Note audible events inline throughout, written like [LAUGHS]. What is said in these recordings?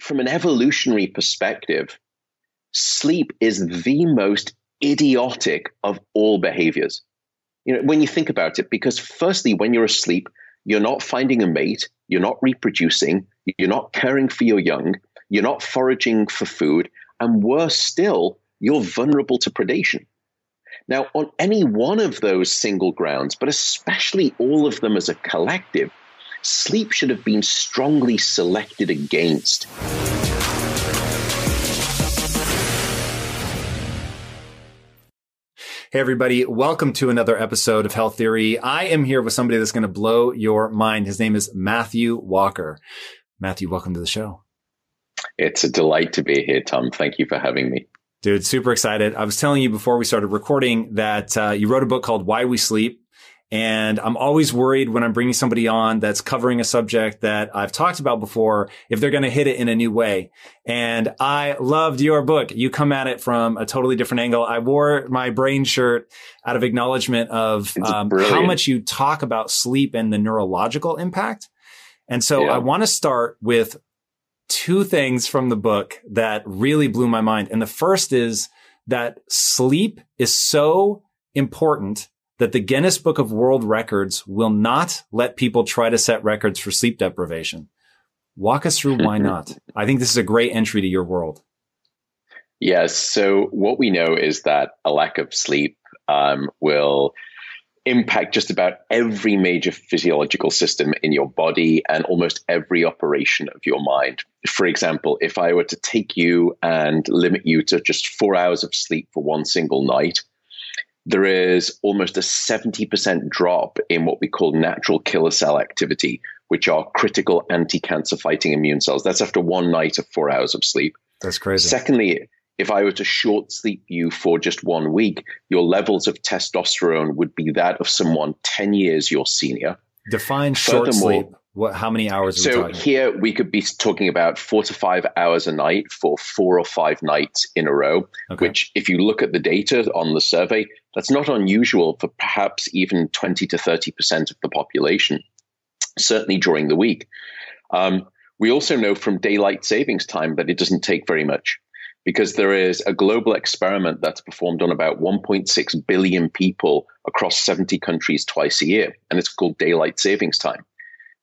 from an evolutionary perspective, sleep is the most idiotic of all behaviors. You know, when you think about it, because firstly, when you're asleep, you're not finding a mate, you're not reproducing, you're not caring for your young, you're not foraging for food, and worse still, you're vulnerable to predation. Now, on any one of those single grounds, but especially all of them as a collective, sleep should have been strongly selected against. Hey, everybody. Welcome to another episode of Health Theory. I am here with somebody that's going to blow your mind. His name is Matthew Walker. Matthew, welcome to the show. It's a delight to be here, Tom. Thank you for having me. Dude, super excited. I was telling you before we started recording that uh, you wrote a book called Why We Sleep. And I'm always worried when I'm bringing somebody on that's covering a subject that I've talked about before, if they're going to hit it in a new way. And I loved your book. You come at it from a totally different angle. I wore my brain shirt out of acknowledgement of um, how much you talk about sleep and the neurological impact. And so yeah. I want to start with two things from the book that really blew my mind. And the first is that sleep is so important that the Guinness Book of World Records will not let people try to set records for sleep deprivation. Walk us through why [LAUGHS] not. I think this is a great entry to your world. Yes. So, what we know is that a lack of sleep um, will impact just about every major physiological system in your body and almost every operation of your mind. For example, if I were to take you and limit you to just four hours of sleep for one single night, there is almost a 70% drop in what we call natural killer cell activity, which are critical anti cancer fighting immune cells. That's after one night of four hours of sleep. That's crazy. Secondly, if I were to short sleep you for just one week, your levels of testosterone would be that of someone 10 years your senior. Define short sleep. What? How many hours? so here we could be talking about four to five hours a night for four or five nights in a row. Okay. Which, if you look at the data on the survey, that's not unusual for perhaps even twenty to thirty percent of the population. Certainly during the week. Um, we also know from daylight savings time that it doesn't take very much because there is a global experiment that's performed on about 1.6 billion people across 70 countries twice a year, and it's called daylight savings time.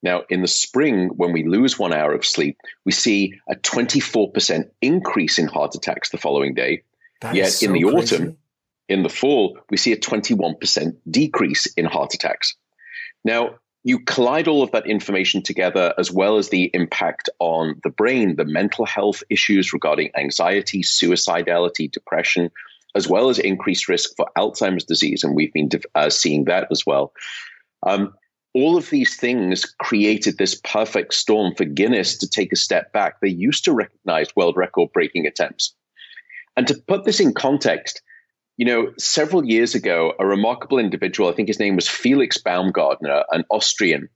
Now, in the spring, when we lose one hour of sleep, we see a 24% increase in heart attacks the following day. That Yet so in the crazy. autumn, in the fall, we see a 21% decrease in heart attacks. Now, you collide all of that information together, as well as the impact on the brain, the mental health issues regarding anxiety, suicidality, depression, as well as increased risk for Alzheimer's disease. And we've been uh, seeing that as well. Um, all of these things created this perfect storm for Guinness to take a step back. They used to recognize world record breaking attempts. And to put this in context, you know, several years ago, a remarkable individual, I think his name was Felix Baumgartner, an Austrian,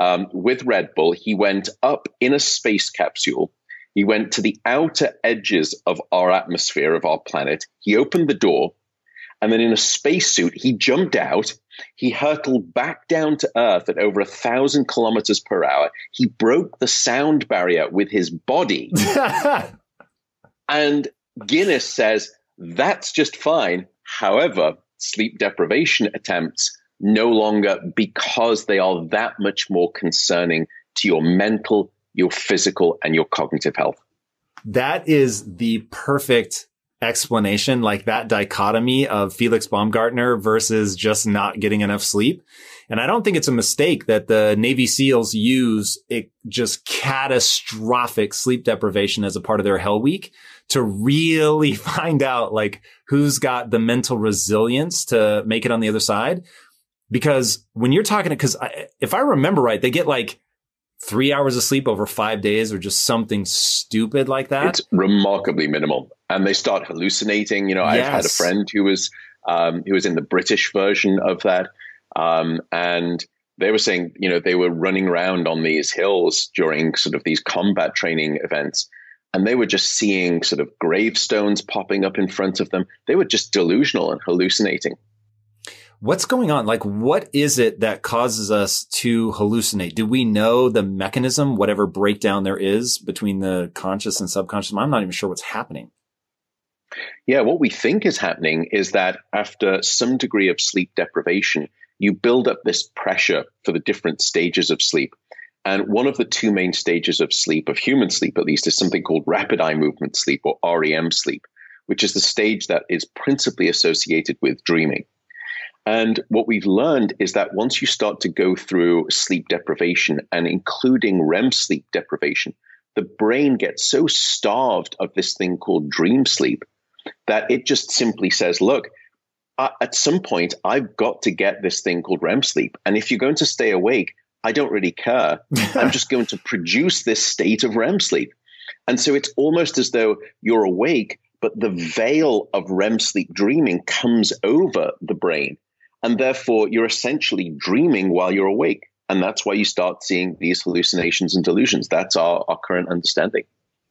um, with Red Bull, he went up in a space capsule. He went to the outer edges of our atmosphere, of our planet. He opened the door, and then in a spacesuit, he jumped out he hurtled back down to Earth at over a thousand kilometers per hour. He broke the sound barrier with his body. [LAUGHS] and Guinness says that's just fine. However, sleep deprivation attempts no longer because they are that much more concerning to your mental, your physical, and your cognitive health. That is the perfect explanation, like that dichotomy of Felix Baumgartner versus just not getting enough sleep. And I don't think it's a mistake that the Navy SEALs use it just catastrophic sleep deprivation as a part of their Hell Week to really [LAUGHS] find out like who's got the mental resilience to make it on the other side. Because when you're talking, because if I remember right, they get like three hours of sleep over five days or just something stupid like that? It's remarkably minimal. And they start hallucinating. You know, yes. I've had a friend who was um, who was in the British version of that. Um, and they were saying, you know, they were running around on these hills during sort of these combat training events. And they were just seeing sort of gravestones popping up in front of them. They were just delusional and hallucinating. What's going on? Like, what is it that causes us to hallucinate? Do we know the mechanism, whatever breakdown there is between the conscious and subconscious? I'm not even sure what's happening. Yeah, what we think is happening is that after some degree of sleep deprivation, you build up this pressure for the different stages of sleep. And one of the two main stages of sleep, of human sleep at least, is something called rapid eye movement sleep or REM sleep, which is the stage that is principally associated with dreaming. And what we've learned is that once you start to go through sleep deprivation and including REM sleep deprivation, the brain gets so starved of this thing called dream sleep that it just simply says, look, uh, at some point, I've got to get this thing called REM sleep. And if you're going to stay awake, I don't really care. [LAUGHS] I'm just going to produce this state of REM sleep. And so it's almost as though you're awake, but the veil of REM sleep dreaming comes over the brain. And therefore, you're essentially dreaming while you're awake. And that's why you start seeing these hallucinations and delusions. That's our, our current understanding.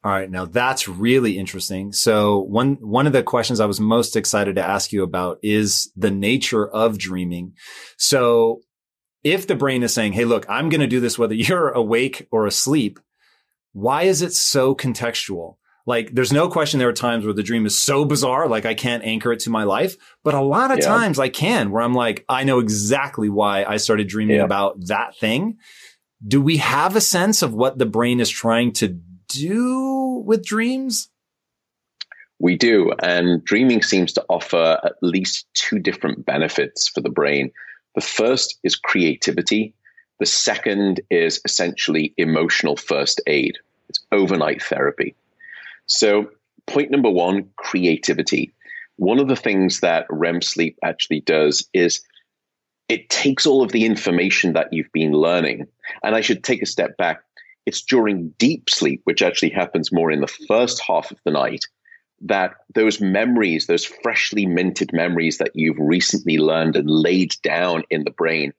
All right. Now that's really interesting. So one, one of the questions I was most excited to ask you about is the nature of dreaming. So if the brain is saying, Hey, look, I'm going to do this whether [LAUGHS] you're awake or asleep. Why is it so contextual? Like there's no question there are times where the dream is so bizarre, like I can't anchor it to my life. But a lot of yeah. times I can, where I'm like, I know exactly why I started dreaming yeah. about that thing. Do we have a sense of what the brain is trying to do with dreams? We do. And dreaming seems to offer at least two different benefits for the brain. The first is creativity. The second is essentially emotional first aid. It's overnight therapy. So, point number one creativity. One of the things that REM sleep actually does is it takes all of the information that you've been learning. And I should take a step back. It's during deep sleep, which actually happens more in the first half of the night, that those memories, those freshly minted memories that you've recently learned and laid down in the brain,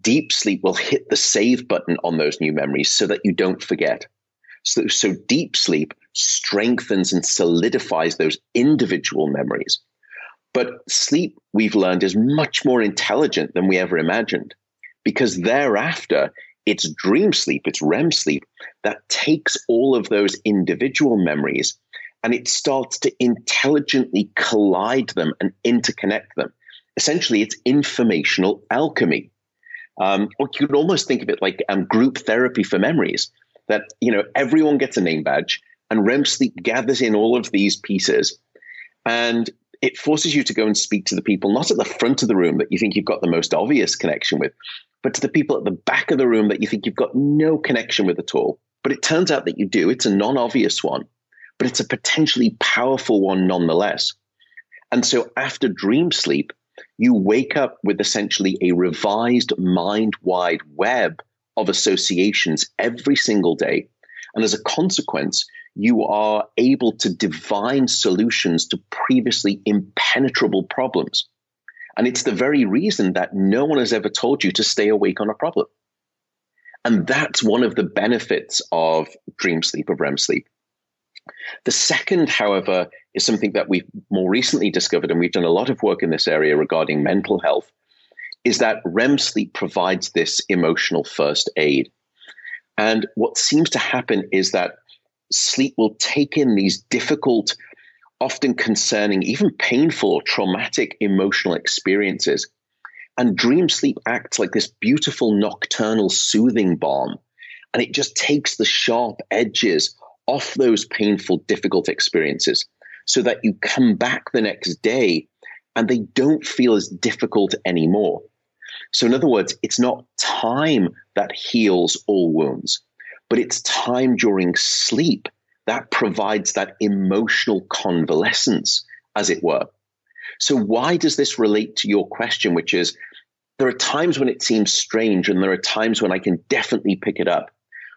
deep sleep will hit the save button on those new memories so that you don't forget. So, so deep sleep strengthens and solidifies those individual memories. But sleep, we've learned, is much more intelligent than we ever imagined because thereafter it's dream sleep, it's REM sleep that takes all of those individual memories and it starts to intelligently collide them and interconnect them. Essentially, it's informational alchemy. Um, or you could almost think of it like um, group therapy for memories. That you know everyone gets a name badge, and REM sleep gathers in all of these pieces, and it forces you to go and speak to the people not at the front of the room that you think you've got the most obvious connection with, but to the people at the back of the room that you think you've got no connection with at all. But it turns out that you do. It's a non obvious one, but it's a potentially powerful one nonetheless. And so after dream sleep, you wake up with essentially a revised mind wide web of associations every single day. And as a consequence, you are able to divine solutions to previously impenetrable problems. And it's the very reason that no one has ever told you to stay awake on a problem. And that's one of the benefits of dream sleep, of REM sleep. The second, however, is something that we've more recently discovered, and we've done a lot of work in this area regarding mental health, is that REM sleep provides this emotional first aid. And what seems to happen is that sleep will take in these difficult often concerning, even painful or traumatic emotional experiences. And dream sleep acts like this beautiful nocturnal soothing balm. And it just takes the sharp edges off those painful, difficult experiences so that you come back the next day and they don't feel as difficult anymore. So, in other words, it's not time that heals all wounds, but it's time during sleep that provides that emotional convalescence, as it were. So, why does this relate to your question, which is there are times when it seems strange and there are times when I can definitely pick it up.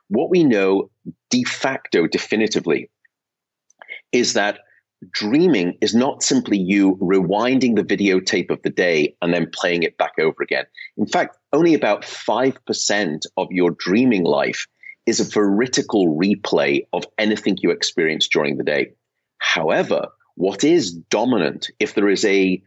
what we know de facto definitively is that dreaming is not simply you rewinding the videotape of the day and then playing it back over again. In fact, only about 5% of your dreaming life is a veridical replay of anything you experienced during the day. However, what is dominant, if there is a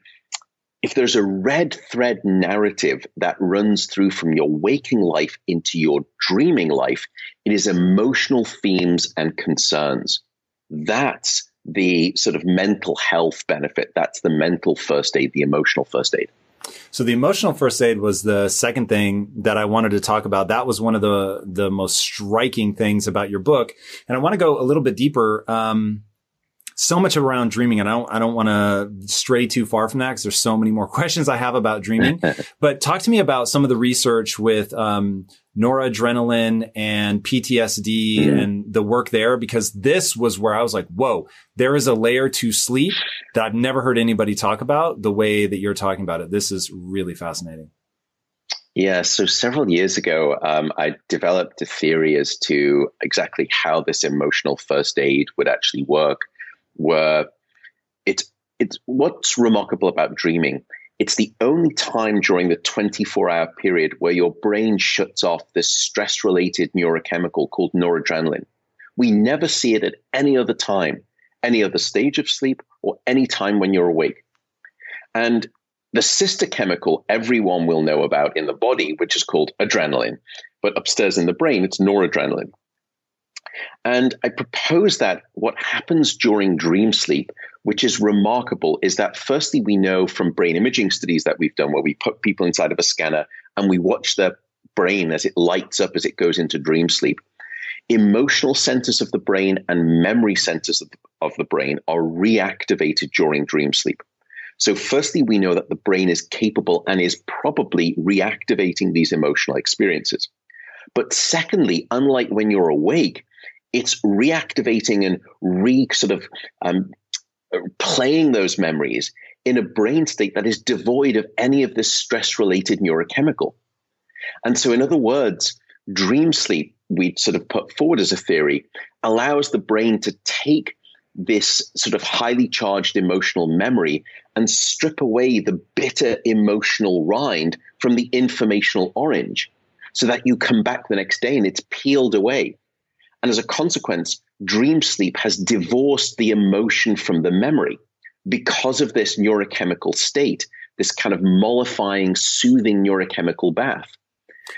if there's a red thread narrative that runs through from your waking life into your dreaming life, it is emotional themes and concerns. That's the sort of mental health benefit. That's the mental first aid, the emotional first aid. So the emotional first aid was the second thing that I wanted to talk about. That was one of the the most striking things about your book, and I want to go a little bit deeper. Um, so much around dreaming, and I don't, I don't want to stray too far from that because there's so many more [LAUGHS] questions I have about dreaming. [LAUGHS] but talk to me about some of the research with um, noradrenaline and PTSD mm-hmm. and the work there, because this was where I was like, whoa, there is a layer to sleep that I've never heard anybody talk about the way that you're talking about it. This is really fascinating. Yeah, so several years ago, um, I developed a theory as to exactly how this emotional first aid would actually work where it's it's what's remarkable about dreaming it's the only time during the 24 hour period where your brain shuts off this stress related neurochemical called noradrenaline. We never see it at any other time, any other stage of sleep, or any time when you're awake. And the sister chemical everyone will know about in the body, which is called adrenaline, but upstairs in the brain, it's noradrenaline. And I propose that what happens during dream sleep, which is remarkable, is that firstly, we know from brain imaging studies that we've done where we put people inside of a scanner and we watch their brain as it lights up as it goes into dream sleep. Emotional centers of the brain and memory centers of the, of the brain are reactivated during dream sleep. So, firstly, we know that the brain is capable and is probably reactivating these emotional experiences. But secondly, unlike when you're awake, it's reactivating and re sort of um, playing those memories in a brain state that is devoid of any of this stress related neurochemical. And so, in other words, dream sleep, we sort of put forward as a theory, allows the brain to take this sort of highly charged emotional memory and strip away the bitter emotional rind from the informational orange so that you come back the next day and it's peeled away. And as a consequence, dream sleep has divorced the emotion from the memory because of this neurochemical state, this kind of mollifying, soothing neurochemical bath.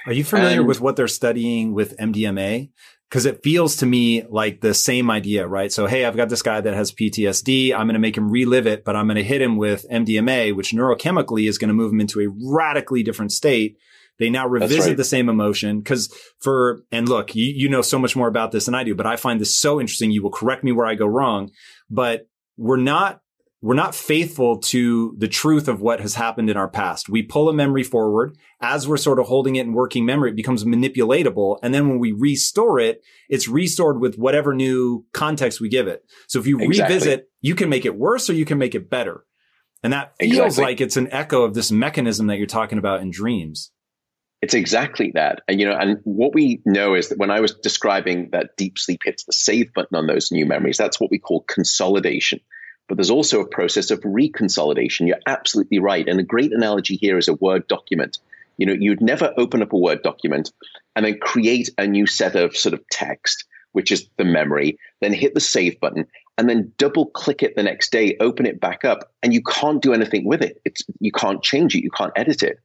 Are you familiar and, with what they're studying with MDMA? Because it feels to me like the same idea, right? So, hey, I've got this guy that has PTSD. I'm going to make him relive it, but I'm going to hit him with MDMA, which neurochemically is going to move him into a radically different state they now revisit right. the same emotion because for, and look, you, you know so much more about this than I do, but I find this so interesting. You will correct me where I go wrong, but we're not we're not faithful to the truth of what has happened in our past. We pull a memory forward as we're sort of holding it in working memory. It becomes manipulatable. And then when we restore it, it's restored with whatever new context we give it. So if you exactly. revisit, you can make it worse or you can make it better. And that feels exactly. like it's an echo of this mechanism that you're talking about in dreams. It's exactly that. And, you know, and what we know is that when I was describing that deep sleep hits the save button on those new memories, that's what we call consolidation. But there's also a process of reconsolidation. You're absolutely right. And a great analogy here is a Word document. You know, you'd never open up a Word document and then create a new set of sort of text, which is the memory, then hit the save button and then double click it the next day, open it back up, and you can't do anything with it. It's you can't change it, you can't edit it.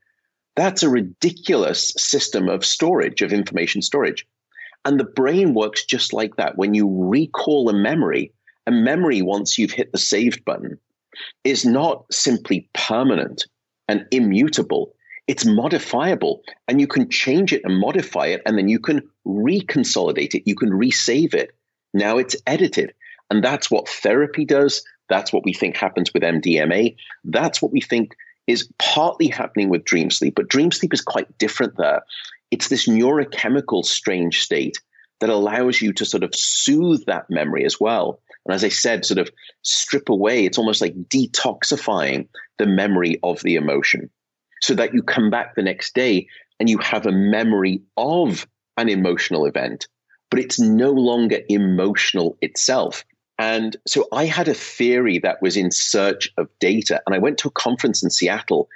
That's a ridiculous system of storage, of information storage. And the brain works just like that. When you recall a memory, a memory, once you've hit the saved button, is not simply permanent and immutable. It's modifiable, and you can change it and modify it, and then you can reconsolidate it. You can resave it. Now it's edited. And that's what therapy does. That's what we think happens with MDMA. That's what we think is partly happening with dream sleep, but dream sleep is quite different there. It's this neurochemical strange state that allows you to sort of soothe that memory as well. And as I said, sort of strip away, it's almost like detoxifying the memory of the emotion so that you come back the next day and you have a memory of an emotional event, but it's no longer emotional itself. And so I had a theory that was in search of data. And I went to a conference in Seattle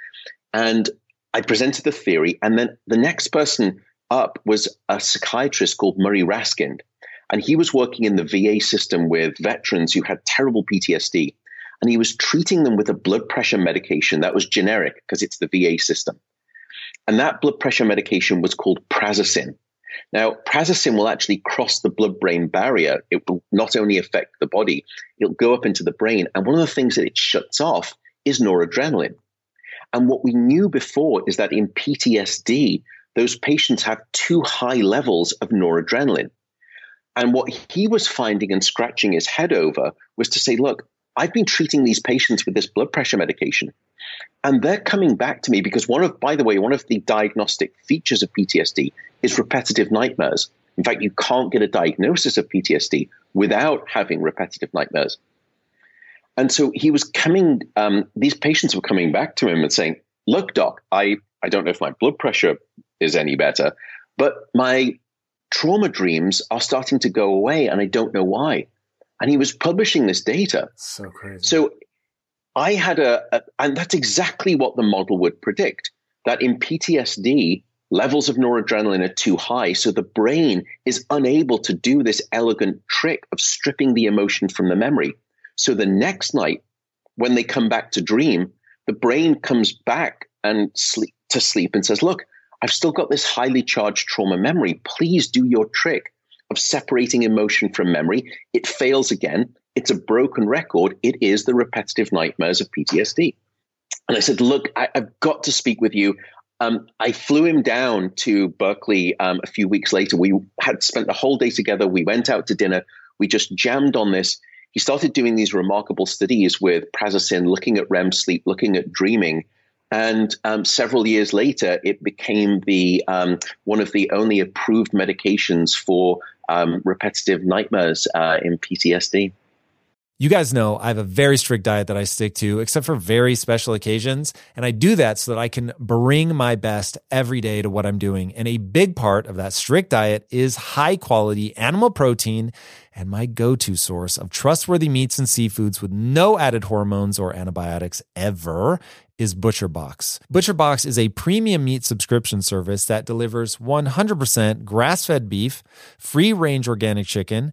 and I presented the theory. And then the next person up was a psychiatrist called Murray Raskind. And he was working in the VA system with veterans who had terrible PTSD. And he was treating them with a blood pressure medication that was generic because it's the VA system. And that blood pressure medication was called prazosin. Now, prazosin will actually cross the blood brain barrier. It will not only affect the body, it'll go up into the brain. And one of the things that it shuts off is noradrenaline. And what we knew before is that in PTSD, those patients have too high levels of noradrenaline. And what he was finding and scratching his head over was to say, look, I've been treating these patients with this blood pressure medication. And they're coming back to me because one of, by the way, one of the diagnostic features of PTSD is repetitive nightmares. In fact, you can't get a diagnosis of PTSD without having repetitive nightmares. And so he was coming, um, these patients were coming back to him and saying, Look, doc, I, I don't know if my blood pressure is any better, but my trauma dreams are starting to go away and I don't know why. And he was publishing this data. So crazy. So I had a, a, and that's exactly what the model would predict that in PTSD, levels of noradrenaline are too high. So the brain is unable to do this elegant trick of stripping the emotion from the memory. So the next night, when they come back to dream, the brain comes back and sleep to sleep and says, Look, I've still got this highly charged trauma memory. Please do your trick of separating emotion from memory. It fails again. It's a broken record. It is the repetitive nightmares of PTSD. And I said, Look, I, have got to speak with you. Um, I flew him down to Berkeley um, a few weeks later. We had spent the whole day together. We went out to dinner. We just jammed on this. He started doing these remarkable studies with prazosin, looking at REM sleep, looking at dreaming. And um, several years later, it became the um, one of the only approved medications for um, repetitive nightmares uh, in PTSD. You guys know I have a very strict diet that I stick to, except for very special occasions. And I do that so that I can bring my best every day to what I'm doing. And a big part of that strict diet is high quality animal protein and my go to source of trustworthy meats and seafoods with no added hormones or antibiotics ever is ButcherBox. ButcherBox is a premium meat subscription service that delivers 100% grass fed beef, free range organic chicken,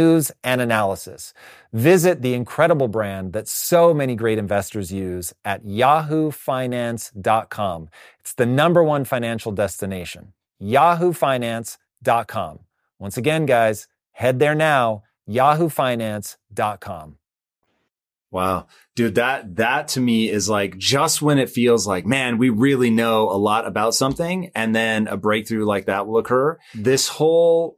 and analysis. Visit the incredible brand that so many great investors use at yahoofinance.com. It's the number one financial destination. yahoofinance.com. Once again, guys, head there now, yahoofinance.com. Wow. Dude, that, that to me is like just when it feels like, man, we really know a lot about something and then a breakthrough like that will occur. This whole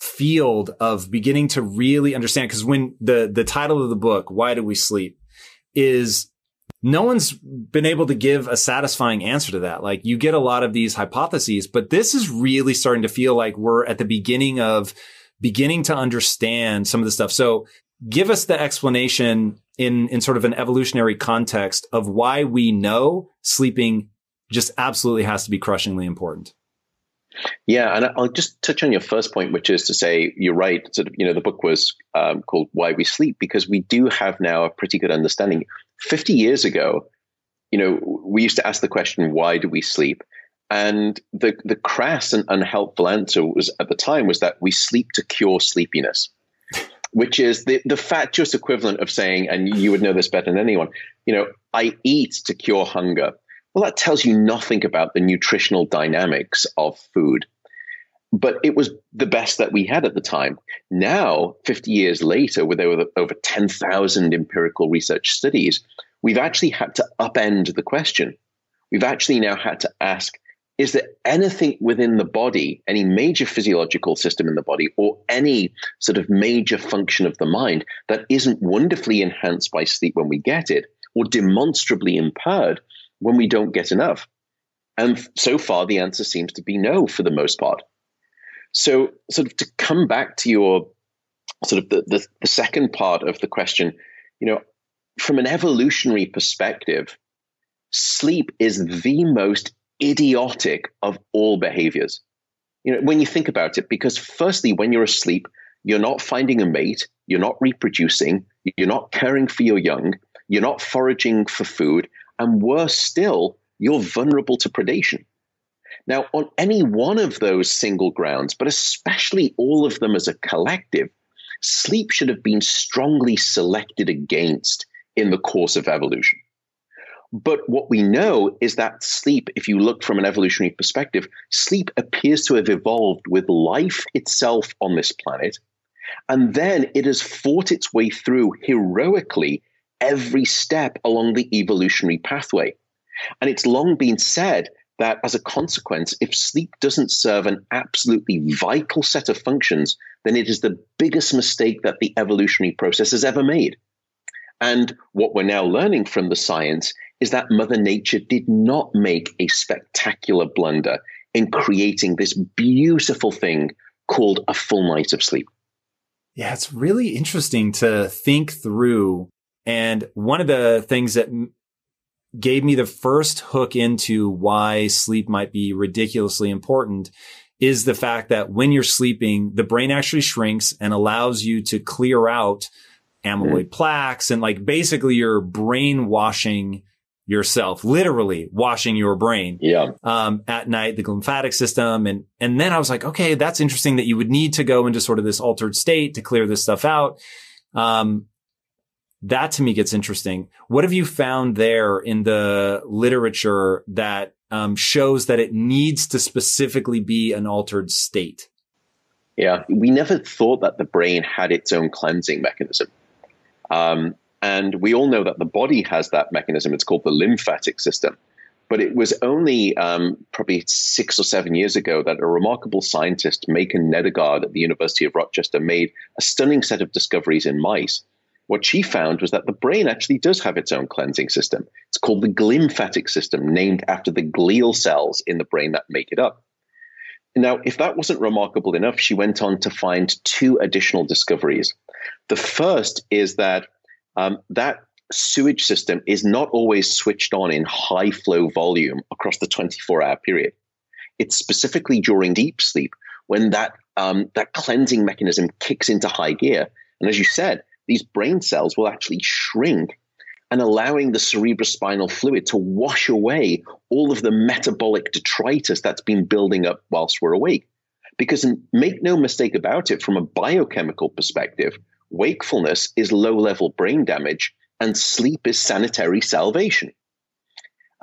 field of beginning to really understand, because when the, the title of the book, Why Do We Sleep is no one's been able to give a satisfying answer to that. Like you get a lot of these hypotheses, but this is really starting to feel like we're at the beginning of beginning to understand some of the stuff. So give us the explanation in, in sort of an evolutionary context of why we know sleeping just absolutely has to be crushingly important. Yeah, and I'll just touch on your first point, which is to say you're right. Sort of, you know, the book was um, called "Why We Sleep" because we do have now a pretty good understanding. Fifty years ago, you know, we used to ask the question, "Why do we sleep?" And the the crass and unhelpful answer was at the time was that we sleep to cure sleepiness, which is the the fatuous equivalent of saying, and you would know this better than anyone, you know, I eat to cure hunger. Well, that tells you nothing about the nutritional dynamics of food. But it was the best that we had at the time. Now, 50 years later, with over, over 10,000 empirical research studies, we've actually had to upend the question. We've actually now had to ask is there anything within the body, any major physiological system in the body, or any sort of major function of the mind that isn't wonderfully enhanced by sleep when we get it, or demonstrably impaired when we don't get enough? And so far, the answer seems to be no for the most part. So, sort of to come back to your sort of the, the, the second part of the question, you know, from an evolutionary perspective, sleep is the most idiotic of all behaviors. You know, when you think about it, because firstly, when you're asleep, you're not finding a mate, you're not reproducing, you're not caring for your young, you're not foraging for food, and worse still, you're vulnerable to predation. Now, on any one of those single grounds, but especially all of them as a collective, sleep should have been strongly selected against in the course of evolution. But what we know is that sleep, if you look from an evolutionary perspective, sleep appears to have evolved with life itself on this planet. And then it has fought its way through heroically every step along the evolutionary pathway. And it's long been said that as a consequence, if sleep doesn't serve an absolutely vital set of functions, then it is the biggest mistake that the evolutionary process has ever made. And what we're now learning from the science is that Mother Nature did not make a spectacular blunder in creating this beautiful thing called a full night of sleep. Yeah, it's really interesting to think through and one of the things that gave me the first hook into why sleep might be ridiculously important is the fact that when you're sleeping, the brain actually shrinks and allows you to clear out amyloid mm. plaques and like basically you're brainwashing yourself, literally washing your brain. Yeah. Um, at night, the lymphatic system. And, and then I was like, okay, that's interesting that you would need to go into sort of this altered state to clear this stuff out. Um, that to me gets interesting. What have you found there in the literature that um, shows that it needs to specifically be an altered state? Yeah, we never thought that the brain had its own cleansing mechanism. Um, And we all know that the body has that mechanism. It's called the lymphatic system. But it was only um, probably six or seven years ago that a remarkable scientist, Maiken Nedergaard at the University of Rochester, made a stunning set of discoveries in mice. What she found was that the brain actually does have its own cleansing system. It's called the glymphatic system, named after the glial cells in the brain that make it up. Now, if that wasn't remarkable enough, she went on to find two additional discoveries. The first is that um, that sewage system is not always switched on in high flow volume across the 24 hour period. It's specifically during deep sleep when that, um, that cleansing mechanism kicks into high gear. And as you said, these brain cells will actually shrink and allowing the cerebrospinal fluid to wash away all of the metabolic detritus that's been building up whilst we're awake. Because make no mistake about it, from a biochemical perspective, wakefulness is low level brain damage and sleep is sanitary salvation.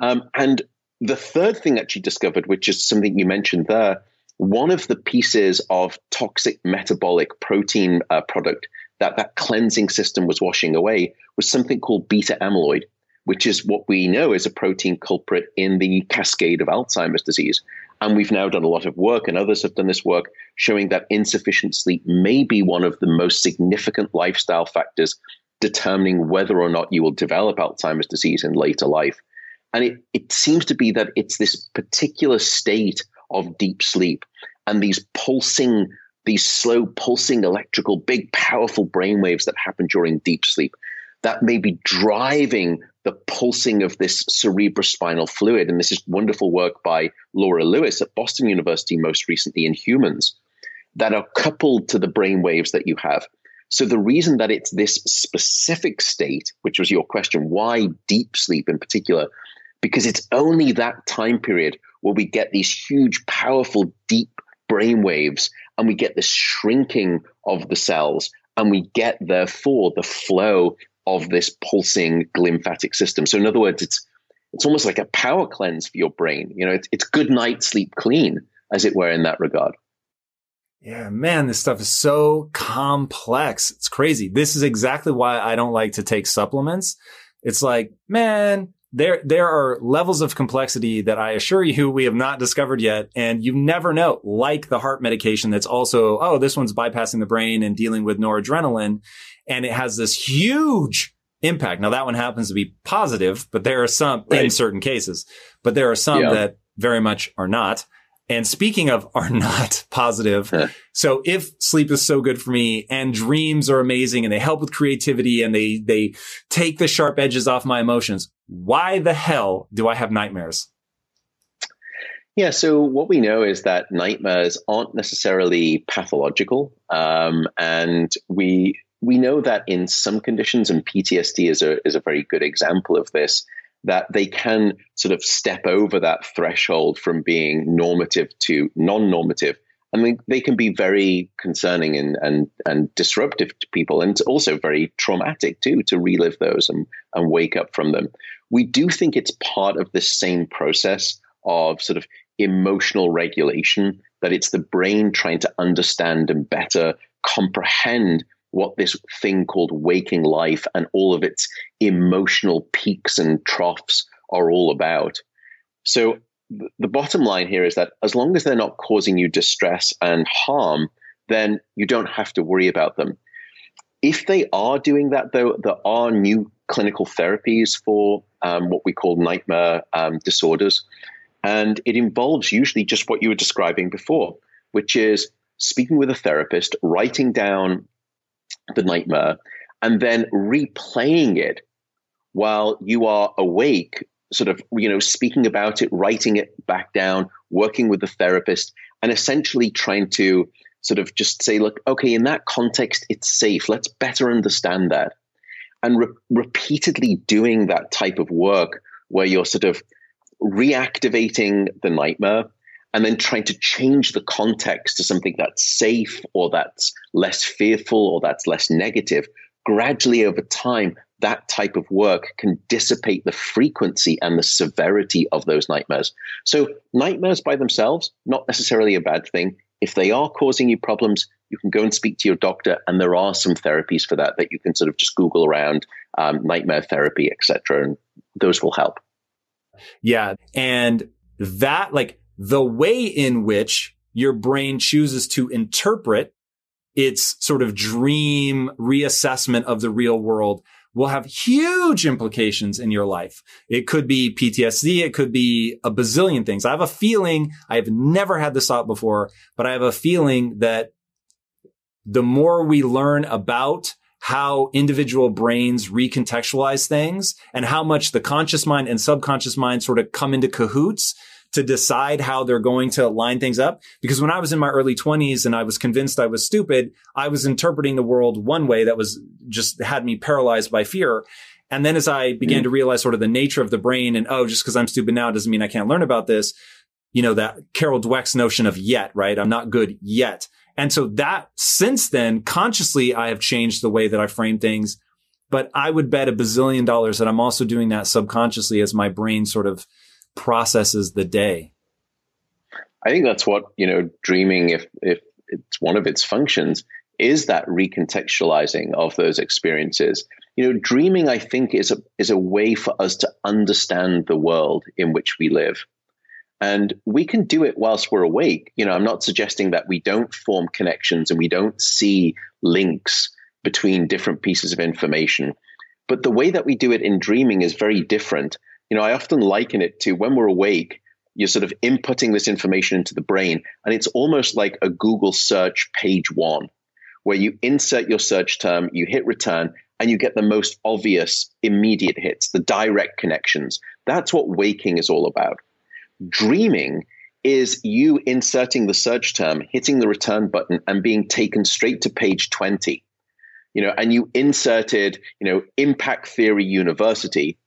Um, and the third thing that she discovered, which is something you mentioned there, one of the pieces of toxic metabolic protein uh, product that that cleansing system was washing away was something called beta amyloid, which is what we know is a protein culprit in the cascade of Alzheimer's disease. And we've now done a lot of work, and others have done this work, showing that insufficient sleep may be one of the most significant lifestyle factors determining whether or not you will develop Alzheimer's disease in later life. And it, it seems to be that it's this particular state of deep sleep and these pulsing these slow pulsing electrical, big, powerful brain waves that happen during deep sleep that may be driving the pulsing of this cerebrospinal fluid. And this is wonderful work by Laura Lewis at Boston University, most recently in humans, that are coupled to the brain waves that you have. So the reason that it's this specific state, which was your question, why deep sleep in particular? Because it's only that time period where we get these huge, powerful, deep brain waves and we get this shrinking of the cells and we get therefore the flow of this pulsing glymphatic system. So in other words, it's it's almost like a power cleanse for your brain. You know, it's, it's good night sleep clean, as it were, in that regard. Yeah, man, this stuff is so complex. It's crazy. This is exactly why I don't like to take supplements. It's like, man, there there are levels of complexity that I assure you we have not discovered yet, and you never know. Like the heart medication, that's also oh this one's bypassing the brain and dealing with noradrenaline, and it has this huge impact. Now that one happens to be positive, but there are some right. in certain cases, but there are some yeah. that very much are not. And speaking of are not [LAUGHS] positive, so if sleep is so good for me and dreams are amazing and they help with creativity and they, they take the sharp edges off my emotions, why the hell do I have nightmares? Yeah, so what we know is that nightmares aren't necessarily pathological, um, and we we know that in some conditions, and PTSD is a is a very good example of this that they can sort of step over that threshold from being normative to non-normative and they, they can be very concerning and, and, and disruptive to people and also very traumatic too to relive those and, and wake up from them we do think it's part of the same process of sort of emotional regulation that it's the brain trying to understand and better comprehend what this thing called waking life and all of its emotional peaks and troughs are all about. So, the bottom line here is that as long as they're not causing you distress and harm, then you don't have to worry about them. If they are doing that, though, there are new clinical therapies for um, what we call nightmare um, disorders. And it involves usually just what you were describing before, which is speaking with a therapist, writing down the nightmare, and then replaying it while you are awake, sort of, you know, speaking about it, writing it back down, working with the therapist, and essentially trying to sort of just say, look, okay, in that context, it's safe. Let's better understand that. And re- repeatedly doing that type of work where you're sort of reactivating the nightmare and then trying to change the context to something that's safe or that's less fearful or that's less negative, gradually over time, that type of work can dissipate the frequency and the severity of those nightmares. So, nightmares by themselves, not necessarily a bad thing. If they are causing you problems, you can go and speak to your doctor, and there are some therapies for that that you can sort of just Google around, um, nightmare therapy, etc., and those will help. Yeah, and that like the way in which your brain chooses to interpret its sort of dream reassessment of the real world will have huge implications in your life. It could be PTSD. It could be a bazillion things. I have a feeling I have never had this thought before, but I have a feeling that the more we learn about how individual brains recontextualize things and how much the conscious mind and subconscious mind sort of come into cahoots, to decide how they're going to line things up. Because when I was in my early 20s and I was convinced I was stupid, I was interpreting the world one way that was just had me paralyzed by fear. And then as I began mm. to realize sort of the nature of the brain and, oh, just because I'm stupid now doesn't mean I can't learn about this. You know, that Carol Dweck's notion of yet, right? I'm not good yet. And so that since then, consciously, I have changed the way that I frame things. But I would bet a bazillion dollars that I'm also doing that subconsciously as my brain sort of processes the day. I think that's what, you know, dreaming, if, if it's one of its functions, is that recontextualizing of those experiences. You know, dreaming, I think, is a, is a way for us to understand the world in which we live. And we can do it whilst we're awake. You know, I'm not suggesting that we don't form connections and we don't see links between different pieces of information. But the way that we do it in dreaming is very different. You know, I often liken it to when we're awake, you're sort of inputting this information into the brain, and it's almost like a Google search page one, where you insert your search term, you hit return, and you get the most obvious immediate hits, the direct connections. That's what waking is all about. Dreaming is you inserting the search term, hitting the return button, and being taken straight to page 20. You know, and you inserted, you know, Impact Theory University,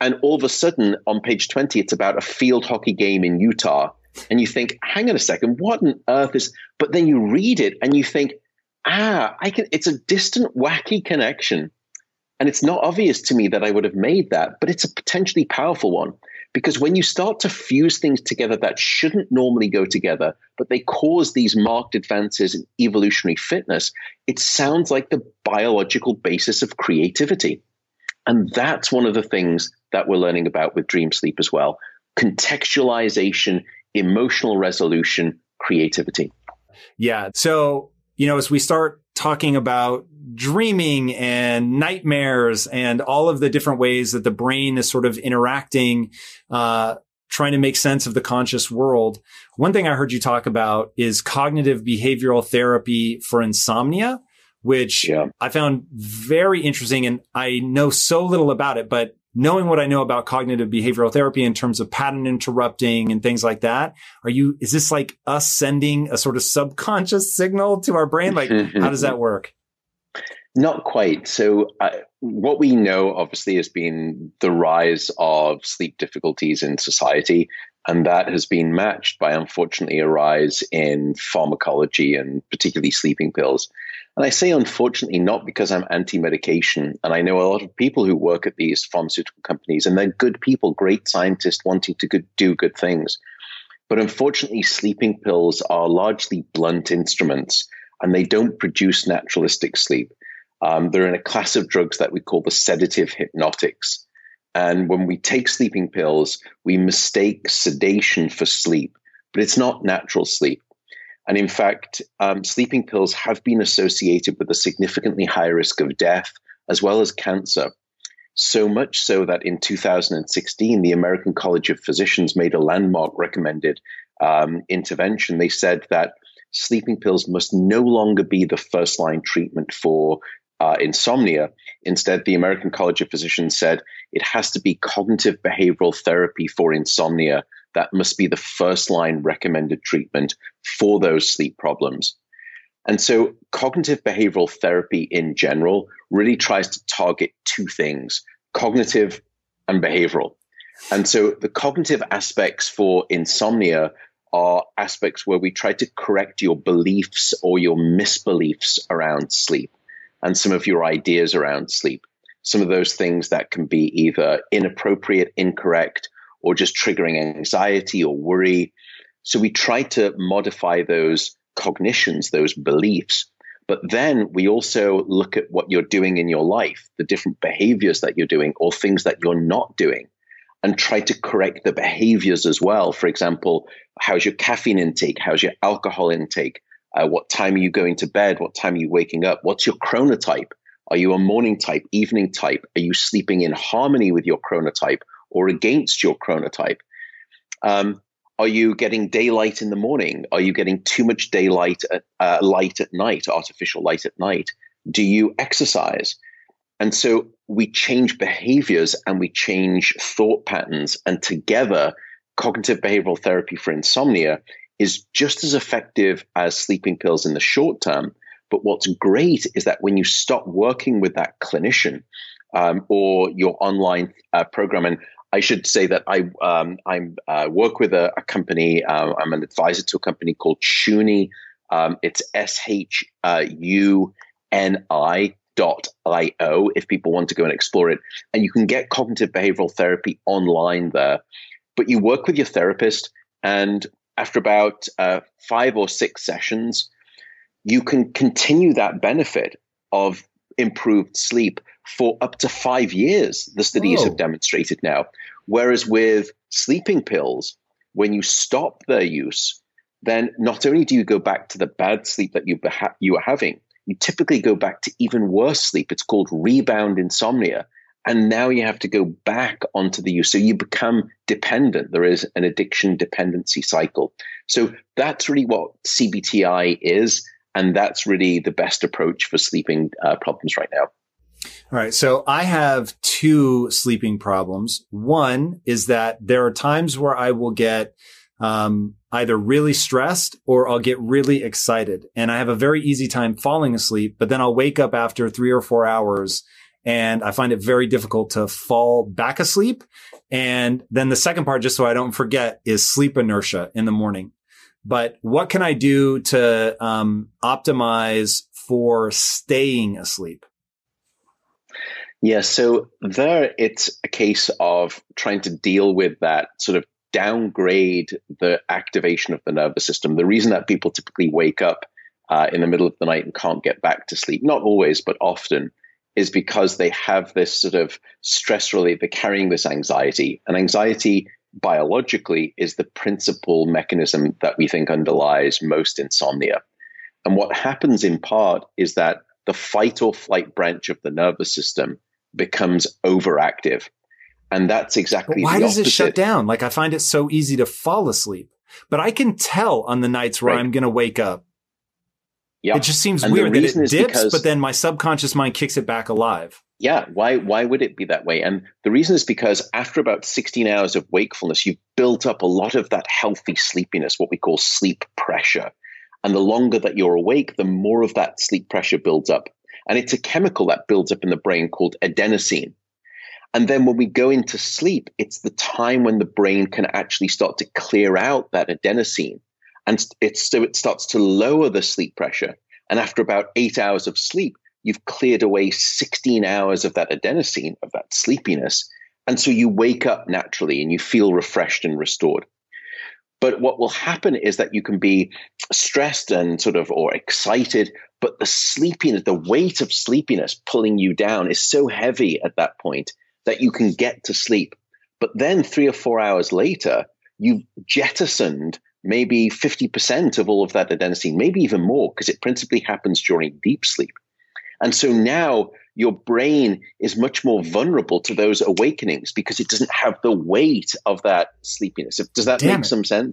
and all of a sudden, on page 20, it's about a field hockey game in Utah. And you think, hang on a second, what on earth is. But then you read it and you think, ah, I can, it's a distant, wacky connection. And it's not obvious to me that I would have made that, but it's a potentially powerful one. Because when you start to fuse things together that shouldn't normally go together, but they cause these marked advances in evolutionary fitness, it sounds like the biological basis of creativity. And that's one of the things that we're learning about with dream sleep as well contextualization, emotional resolution, creativity. Yeah. So, you know, as we start talking about dreaming and nightmares and all of the different ways that the brain is sort of interacting, uh, trying to make sense of the conscious world. One thing I heard you talk about is cognitive behavioral therapy for insomnia which yeah. I found very interesting. And I know so little about it, but knowing what I know about cognitive behavioral therapy in terms of pattern interrupting and things like that, are you, is this like us sending a sort of subconscious signal to our brain? Like, how does that work? [LAUGHS] Not quite. So, uh, what we know obviously has been the rise of sleep difficulties in society. And that has been matched by, unfortunately, a rise in pharmacology and particularly sleeping pills. And I say unfortunately not because I'm anti medication. And I know a lot of people who work at these pharmaceutical companies, and they're good people, great scientists wanting to good, do good things. But unfortunately, sleeping pills are largely blunt instruments and they don't produce naturalistic sleep. Um, they're in a class of drugs that we call the sedative hypnotics. And when we take sleeping pills, we mistake sedation for sleep, but it's not natural sleep. And in fact, um, sleeping pills have been associated with a significantly higher risk of death as well as cancer. So much so that in 2016, the American College of Physicians made a landmark recommended um, intervention. They said that sleeping pills must no longer be the first line treatment for uh, insomnia. Instead, the American College of Physicians said it has to be cognitive behavioral therapy for insomnia that must be the first line recommended treatment for those sleep problems. And so, cognitive behavioral therapy in general really tries to target two things cognitive and behavioral. And so, the cognitive aspects for insomnia are aspects where we try to correct your beliefs or your misbeliefs around sleep and some of your ideas around sleep. Some of those things that can be either inappropriate, incorrect, or just triggering anxiety or worry. So we try to modify those cognitions, those beliefs. But then we also look at what you're doing in your life, the different behaviors that you're doing, or things that you're not doing, and try to correct the behaviors as well. For example, how's your caffeine intake? How's your alcohol intake? Uh, what time are you going to bed? What time are you waking up? What's your chronotype? Are you a morning type, evening type? Are you sleeping in harmony with your chronotype or against your chronotype? Um, are you getting daylight in the morning? Are you getting too much daylight at, uh, light at night, artificial light at night? Do you exercise? And so we change behaviors and we change thought patterns. And together, cognitive behavioral therapy for insomnia is just as effective as sleeping pills in the short term. But what's great is that when you stop working with that clinician um, or your online uh, program, and I should say that I um, I uh, work with a, a company. Uh, I'm an advisor to a company called Shuni. Um, it's S H U N I dot io if people want to go and explore it. And you can get cognitive behavioral therapy online there. But you work with your therapist, and after about uh, five or six sessions, you can continue that benefit of improved sleep for up to five years, the studies have demonstrated now. Whereas with sleeping pills, when you stop their use, then not only do you go back to the bad sleep that you, beha- you are having, you typically go back to even worse sleep. It's called rebound insomnia. And now you have to go back onto the use. So you become dependent. There is an addiction dependency cycle. So that's really what CBTI is. And that's really the best approach for sleeping uh, problems right now. All right. So I have two sleeping problems. One is that there are times where I will get um, either really stressed or I'll get really excited. And I have a very easy time falling asleep, but then I'll wake up after three or four hours and I find it very difficult to fall back asleep. And then the second part, just so I don't forget, is sleep inertia in the morning. But what can I do to um, optimize for staying asleep? Yeah, so there it's a case of trying to deal with that sort of downgrade the activation of the nervous system. The reason that people typically wake up uh, in the middle of the night and can't get back to sleep, not always, but often, is because they have this sort of stress related, they're carrying this anxiety. And anxiety biologically is the principal mechanism that we think underlies most insomnia. And what happens in part is that the fight or flight branch of the nervous system becomes overactive. And that's exactly why does it shut down? Like I find it so easy to fall asleep, but I can tell on the nights where right. I'm going to wake up. Yeah. It just seems and weird that it dips, but then my subconscious mind kicks it back alive. Yeah. Why, why would it be that way? And the reason is because after about 16 hours of wakefulness, you've built up a lot of that healthy sleepiness, what we call sleep pressure. And the longer that you're awake, the more of that sleep pressure builds up. And it's a chemical that builds up in the brain called adenosine. And then when we go into sleep, it's the time when the brain can actually start to clear out that adenosine. And it's so it starts to lower the sleep pressure. And after about eight hours of sleep, you've cleared away 16 hours of that adenosine, of that sleepiness. And so you wake up naturally and you feel refreshed and restored. But what will happen is that you can be stressed and sort of or excited, but the sleepiness, the weight of sleepiness pulling you down is so heavy at that point that you can get to sleep. But then three or four hours later, you've jettisoned maybe 50% of all of that adenosine, maybe even more, because it principally happens during deep sleep. And so now your brain is much more vulnerable to those awakenings because it doesn't have the weight of that sleepiness. Does that Damn make it. some sense?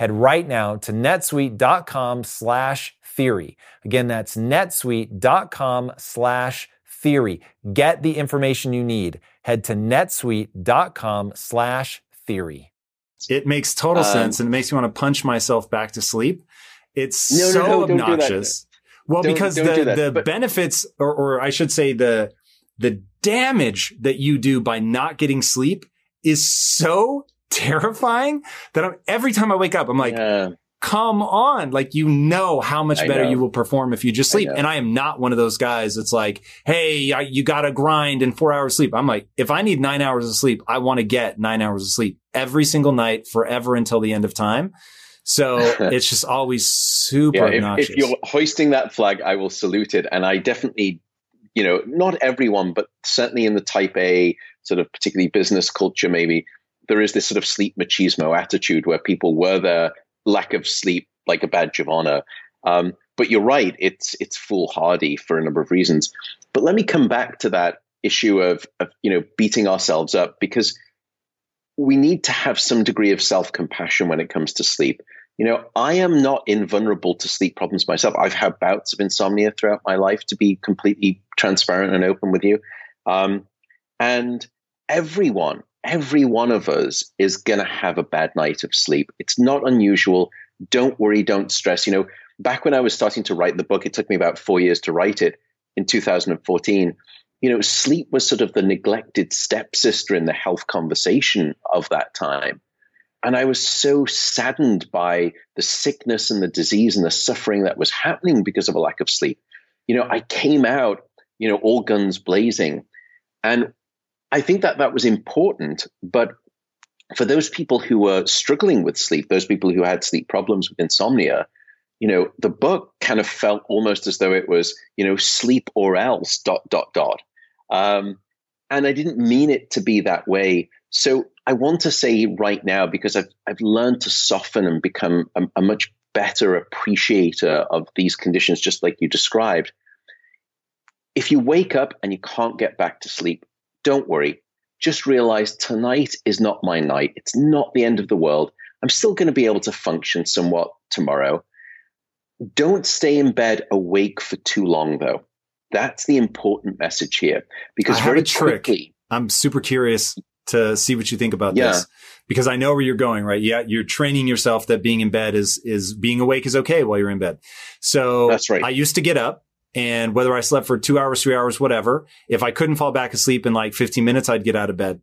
head right now to netsuite.com slash theory. Again, that's netsuite.com slash theory. Get the information you need. Head to netsuite.com slash theory. It makes total um, sense and it makes me want to punch myself back to sleep. It's no, so no, no, obnoxious. Well, don't, because don't the, that, the but- benefits, or, or I should say the, the damage that you do by not getting sleep is so terrifying that I'm, every time I wake up, I'm like, yeah. come on. Like, you know how much better you will perform if you just sleep. I and I am not one of those guys that's like, Hey, I, you got to grind in four hours sleep. I'm like, if I need nine hours of sleep, I want to get nine hours of sleep every single night forever until the end of time. So [LAUGHS] it's just always super yeah, if, if, you're hoisting that flag, I will salute it. And I definitely, you know, not everyone, but certainly in the type A sort of particularly business culture, maybe there is this sort of sleep machismo attitude where people wear their lack of sleep like a badge of honor. Um, but you're right; it's it's foolhardy for a number of reasons. But let me come back to that issue of, of you know beating ourselves up because we need to have some degree of self compassion when it comes to sleep. You know, I am not invulnerable to sleep problems myself. I've had bouts of insomnia throughout my life, to be completely transparent and open with you. Um, and everyone every one of us is going to have a bad night of sleep. It's not unusual. Don't worry, don't stress. You know, back when I was starting to write the book, it took me about four years to write it in 2014. You know, sleep was sort of the neglected stepsister in the health conversation of that time. And I was so saddened by the sickness and the disease and the suffering that was happening because of a lack of sleep. You know, I came out, you know, all guns blazing. And I think that that was important, but for those people who were struggling with sleep, those people who had sleep problems with insomnia, you know, the book kind of felt almost as though it was, you know, sleep or else dot dot dot. Um, and I didn't mean it to be that way. So I want to say right now because I've I've learned to soften and become a, a much better appreciator of these conditions, just like you described. If you wake up and you can't get back to sleep, don't worry. Just realize tonight is not my night. It's not the end of the world. I'm still going to be able to function somewhat tomorrow. Don't stay in bed awake for too long, though. That's the important message here. Because I very quickly, I'm super curious to see what you think about yeah. this because I know where you're going, right? Yeah, you're training yourself that being in bed is is being awake is okay while you're in bed. So that's right. I used to get up and whether I slept for two hours, three hours, whatever, if I couldn't fall back asleep in like 15 minutes, I'd get out of bed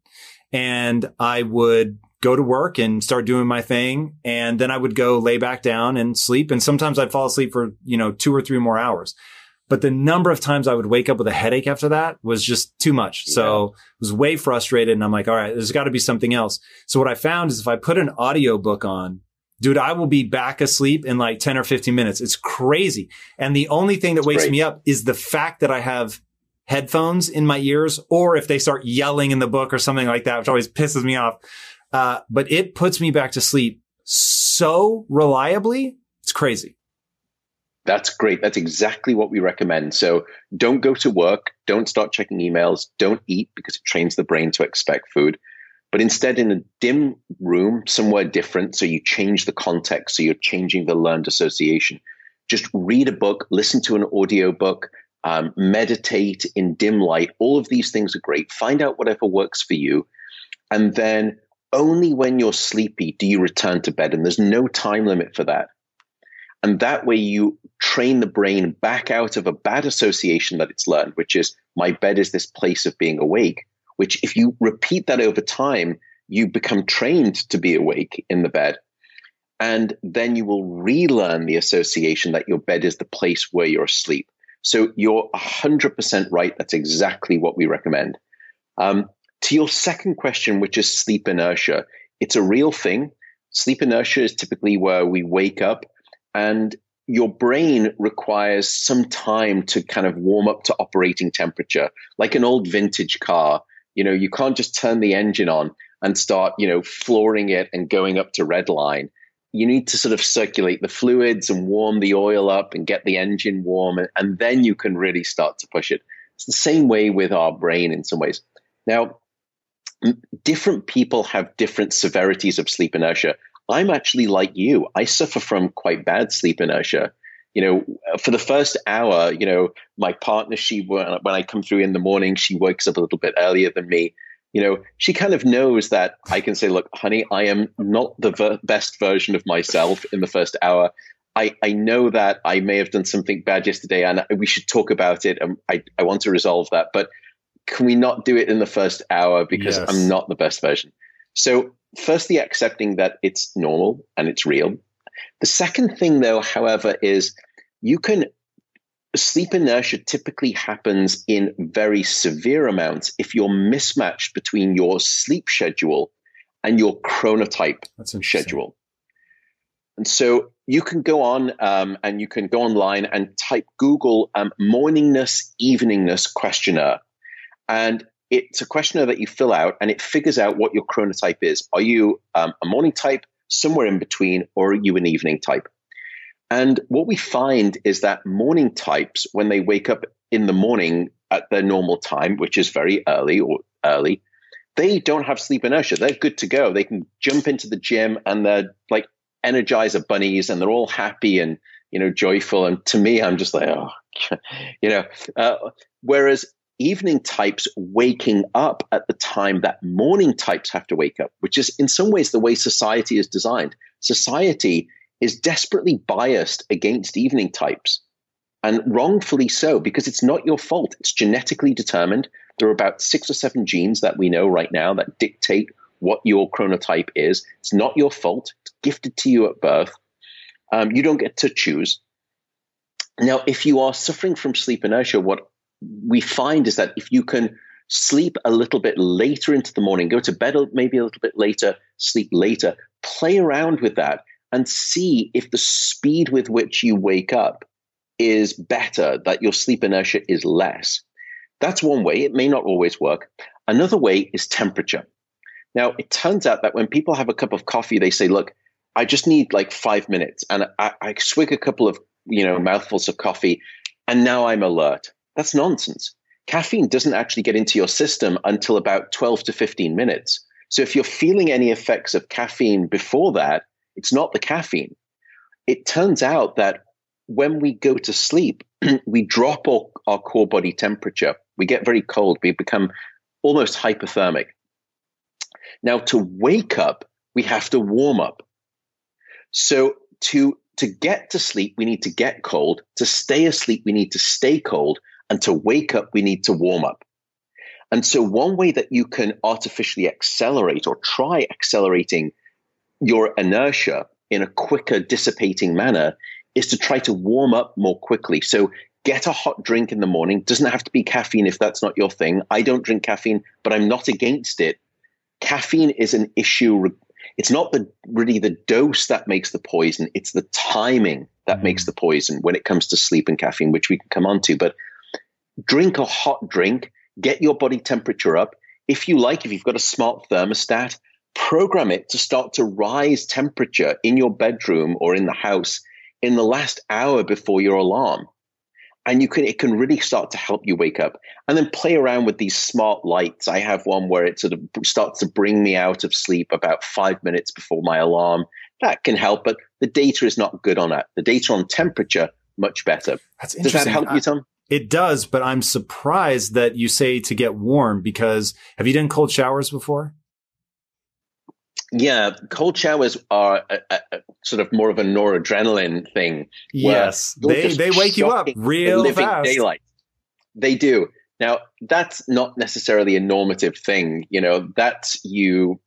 and I would go to work and start doing my thing. And then I would go lay back down and sleep. And sometimes I'd fall asleep for, you know, two or three more hours. But the number of times I would wake up with a headache after that was just too much. Yeah. So I was way frustrated. And I'm like, all right, there's got to be something else. So what I found is if I put an audio book on dude, I will be back asleep in like 10 or 15 minutes. It's crazy. And the only thing that wakes great. me up is the fact that I have headphones in my ears or if they start yelling in the book or something like that, which always pisses me off. Uh, but it puts me back to sleep so reliably. It's crazy. That's great. That's exactly what we recommend. So don't go to work, don't start checking emails, don't eat because it trains the brain to expect food. But instead, in a dim room, somewhere different, so you change the context, so you're changing the learned association. Just read a book, listen to an audio book, um, meditate in dim light. All of these things are great. Find out whatever works for you. And then only when you're sleepy do you return to bed. And there's no time limit for that. And that way you train the brain back out of a bad association that it's learned, which is my bed is this place of being awake, which if you repeat that over time, you become trained to be awake in the bed. And then you will relearn the association that your bed is the place where you're asleep. So you're 100% right. That's exactly what we recommend. Um, to your second question, which is sleep inertia, it's a real thing. Sleep inertia is typically where we wake up and your brain requires some time to kind of warm up to operating temperature, like an old vintage car. You know, you can't just turn the engine on and start, you know, flooring it and going up to red line. You need to sort of circulate the fluids and warm the oil up and get the engine warm, and, and then you can really start to push it. It's the same way with our brain in some ways. Now, different people have different severities of sleep inertia. I'm actually like you. I suffer from quite bad sleep inertia. You know, for the first hour, you know, my partner, she when I come through in the morning, she wakes up a little bit earlier than me. You know, she kind of knows that I can say, "Look, honey, I am not the ver- best version of myself in the first hour. I, I know that I may have done something bad yesterday, and we should talk about it. And I, I want to resolve that, but." Can we not do it in the first hour because yes. I'm not the best version? So firstly, accepting that it's normal and it's real. The second thing, though, however, is you can sleep inertia typically happens in very severe amounts if you're mismatched between your sleep schedule and your chronotype That's schedule. And so you can go on um, and you can go online and type Google um, morningness, eveningness questionnaire. And it's a questionnaire that you fill out and it figures out what your chronotype is. Are you um, a morning type, somewhere in between, or are you an evening type? And what we find is that morning types, when they wake up in the morning at their normal time, which is very early or early, they don't have sleep inertia. They're good to go. They can jump into the gym and they're like energizer bunnies and they're all happy and you know joyful. And to me, I'm just like, oh, [LAUGHS] you know. Uh, whereas evening types waking up at the time that morning types have to wake up, which is in some ways the way society is designed. Society is desperately biased against evening types, and wrongfully so, because it's not your fault. It's genetically determined. There are about six or seven genes that we know right now that dictate what your chronotype is. It's not your fault. It's gifted to you at birth. Um, you don't get to choose. Now, if you are suffering from sleep inertia, what we find is that if you can sleep a little bit later into the morning, go to bed maybe a little bit later, sleep later, play around with that and see if the speed with which you wake up is better, that your sleep inertia is less. That's one way. It may not always work. Another way is temperature. Now, it turns out that when people have a cup of coffee, they say, look, I just need like five minutes and I, I swig a couple of, you know, mouthfuls of coffee and now I'm alert. That's nonsense. Caffeine doesn't actually get into your system until about 12 to 15 minutes. So if you're feeling any effects of caffeine before that, it's not the caffeine. It turns out that when we go to sleep, [CLEARS THROAT] we drop our, our core body temperature. We get very cold. We become almost hypothermic. Now, to wake up, we have to warm up. So to to get to sleep, we need to get cold. To stay asleep, we need to stay cold. And to wake up, we need to warm up. And so, one way that you can artificially accelerate or try accelerating your inertia in a quicker, dissipating manner is to try to warm up more quickly. So, get a hot drink in the morning. Doesn't have to be caffeine if that's not your thing. I don't drink caffeine, but I'm not against it. Caffeine is an issue. It's not the really the dose that makes the poison. It's the timing that mm. makes the poison when it comes to sleep and caffeine, which we can come on to. But drink a hot drink, get your body temperature up. If you like, if you've got a smart thermostat, program it to start to rise temperature in your bedroom or in the house in the last hour before your alarm. And you can it can really start to help you wake up. And then play around with these smart lights. I have one where it sort of starts to bring me out of sleep about five minutes before my alarm. That can help, but the data is not good on that. The data on temperature, much better. That's Does that help you, Tom? It does, but I'm surprised that you say to get warm because have you done cold showers before? Yeah, cold showers are a, a, a sort of more of a noradrenaline thing. Yes, they they wake you up real fast. Daylight. They do. Now, that's not necessarily a normative thing. You know, that's you,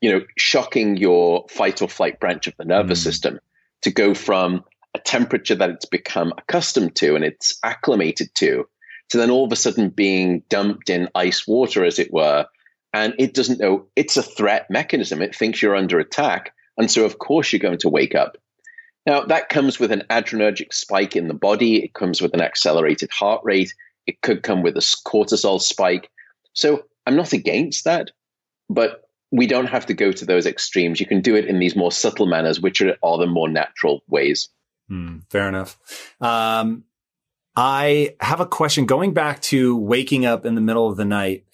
you know, shocking your fight or flight branch of the nervous mm. system to go from a temperature that it's become accustomed to and it's acclimated to, to then all of a sudden being dumped in ice water, as it were. And it doesn't know it's a threat mechanism. It thinks you're under attack. And so, of course, you're going to wake up. Now, that comes with an adrenergic spike in the body. It comes with an accelerated heart rate. It could come with a cortisol spike. So, I'm not against that, but we don't have to go to those extremes. You can do it in these more subtle manners, which are, are the more natural ways. Hmm, fair enough. Um, I have a question going back to waking up in the middle of the night.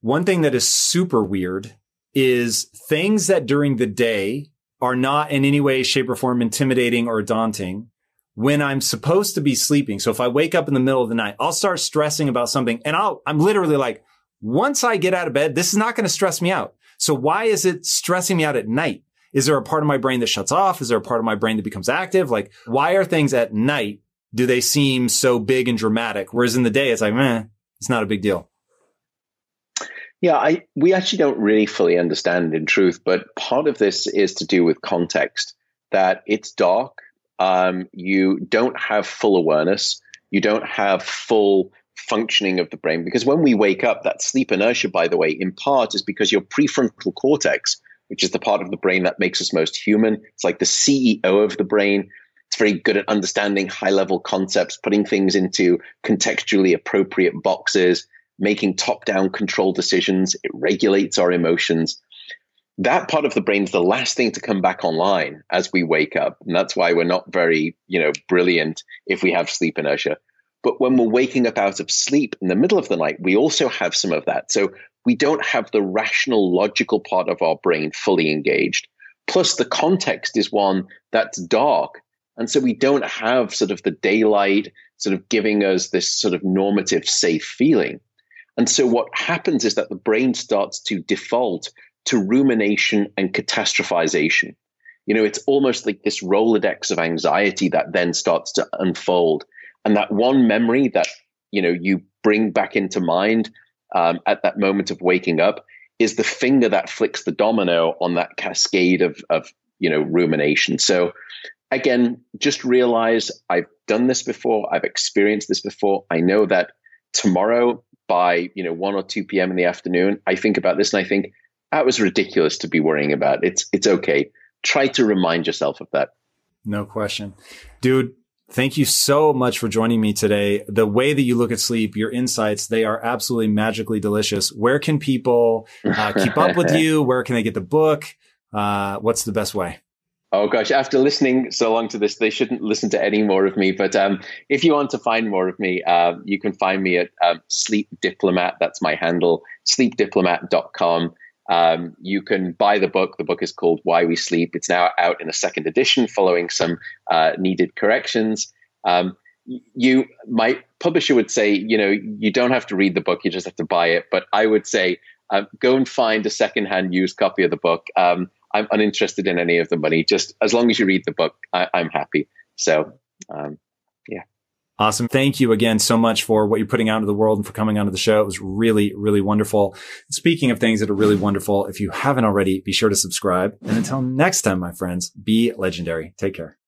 One thing that is super weird is things that during the day are not in any way, shape, or form intimidating or daunting when I'm supposed to be sleeping. So if I wake up in the middle of the night, I'll start stressing about something and I'll, I'm literally like, once I get out of bed, this is not going to stress me out. So why is it stressing me out at night? Is there a part of my brain that shuts off? Is there a part of my brain that becomes active? Like, why are things at night? Do they seem so big and dramatic? Whereas in the day, it's like, man, it's not a big deal. Yeah, I we actually don't really fully understand in truth, but part of this is to do with context. That it's dark, um, you don't have full awareness, you don't have full functioning of the brain because when we wake up, that sleep inertia, by the way, in part is because your prefrontal cortex, which is the part of the brain that makes us most human. It's like the CEO of the brain. It's very good at understanding high level concepts, putting things into contextually appropriate boxes, making top down control decisions. It regulates our emotions. That part of the brain is the last thing to come back online as we wake up. And that's why we're not very, you know, brilliant if we have sleep inertia. But when we're waking up out of sleep in the middle of the night, we also have some of that. So we don't have the rational, logical part of our brain fully engaged. Plus, the context is one that's dark. And so we don't have sort of the daylight sort of giving us this sort of normative, safe feeling. And so what happens is that the brain starts to default to rumination and catastrophization. You know, it's almost like this Rolodex of anxiety that then starts to unfold. And that one memory that, you know, you bring back into mind um, at that moment of waking up is the finger that flicks the domino on that cascade of, of you know rumination. So again, just realize I've done this before, I've experienced this before. I know that tomorrow by you know 1 or 2 p.m. in the afternoon, I think about this and I think that was ridiculous to be worrying about. It's it's okay. Try to remind yourself of that. No question. Dude, Thank you so much for joining me today. The way that you look at sleep, your insights, they are absolutely magically delicious. Where can people uh, keep up with [LAUGHS] you? Where can they get the book? Uh, what's the best way? Oh gosh, after listening so long to this, they shouldn't listen to any more of me. But um, if you want to find more of me, uh, you can find me at um, Sleep Diplomat. That's my handle, sleepdiplomat.com. Um, you can buy the book. The book is called Why We Sleep. It's now out in a second edition following some uh, needed corrections. Um, you, my publisher would say, you know, you don't have to read the book, you just have to buy it. But I would say, uh, go and find a secondhand used copy of the book. Um, I'm uninterested in any of the money. Just as long as you read the book, I, am happy. So, um. Awesome. Thank you again so much for what you're putting out into the world and for coming onto the show. It was really, really wonderful. Speaking of things that are really wonderful, if you haven't already, be sure to subscribe. And until next time, my friends, be legendary. Take care.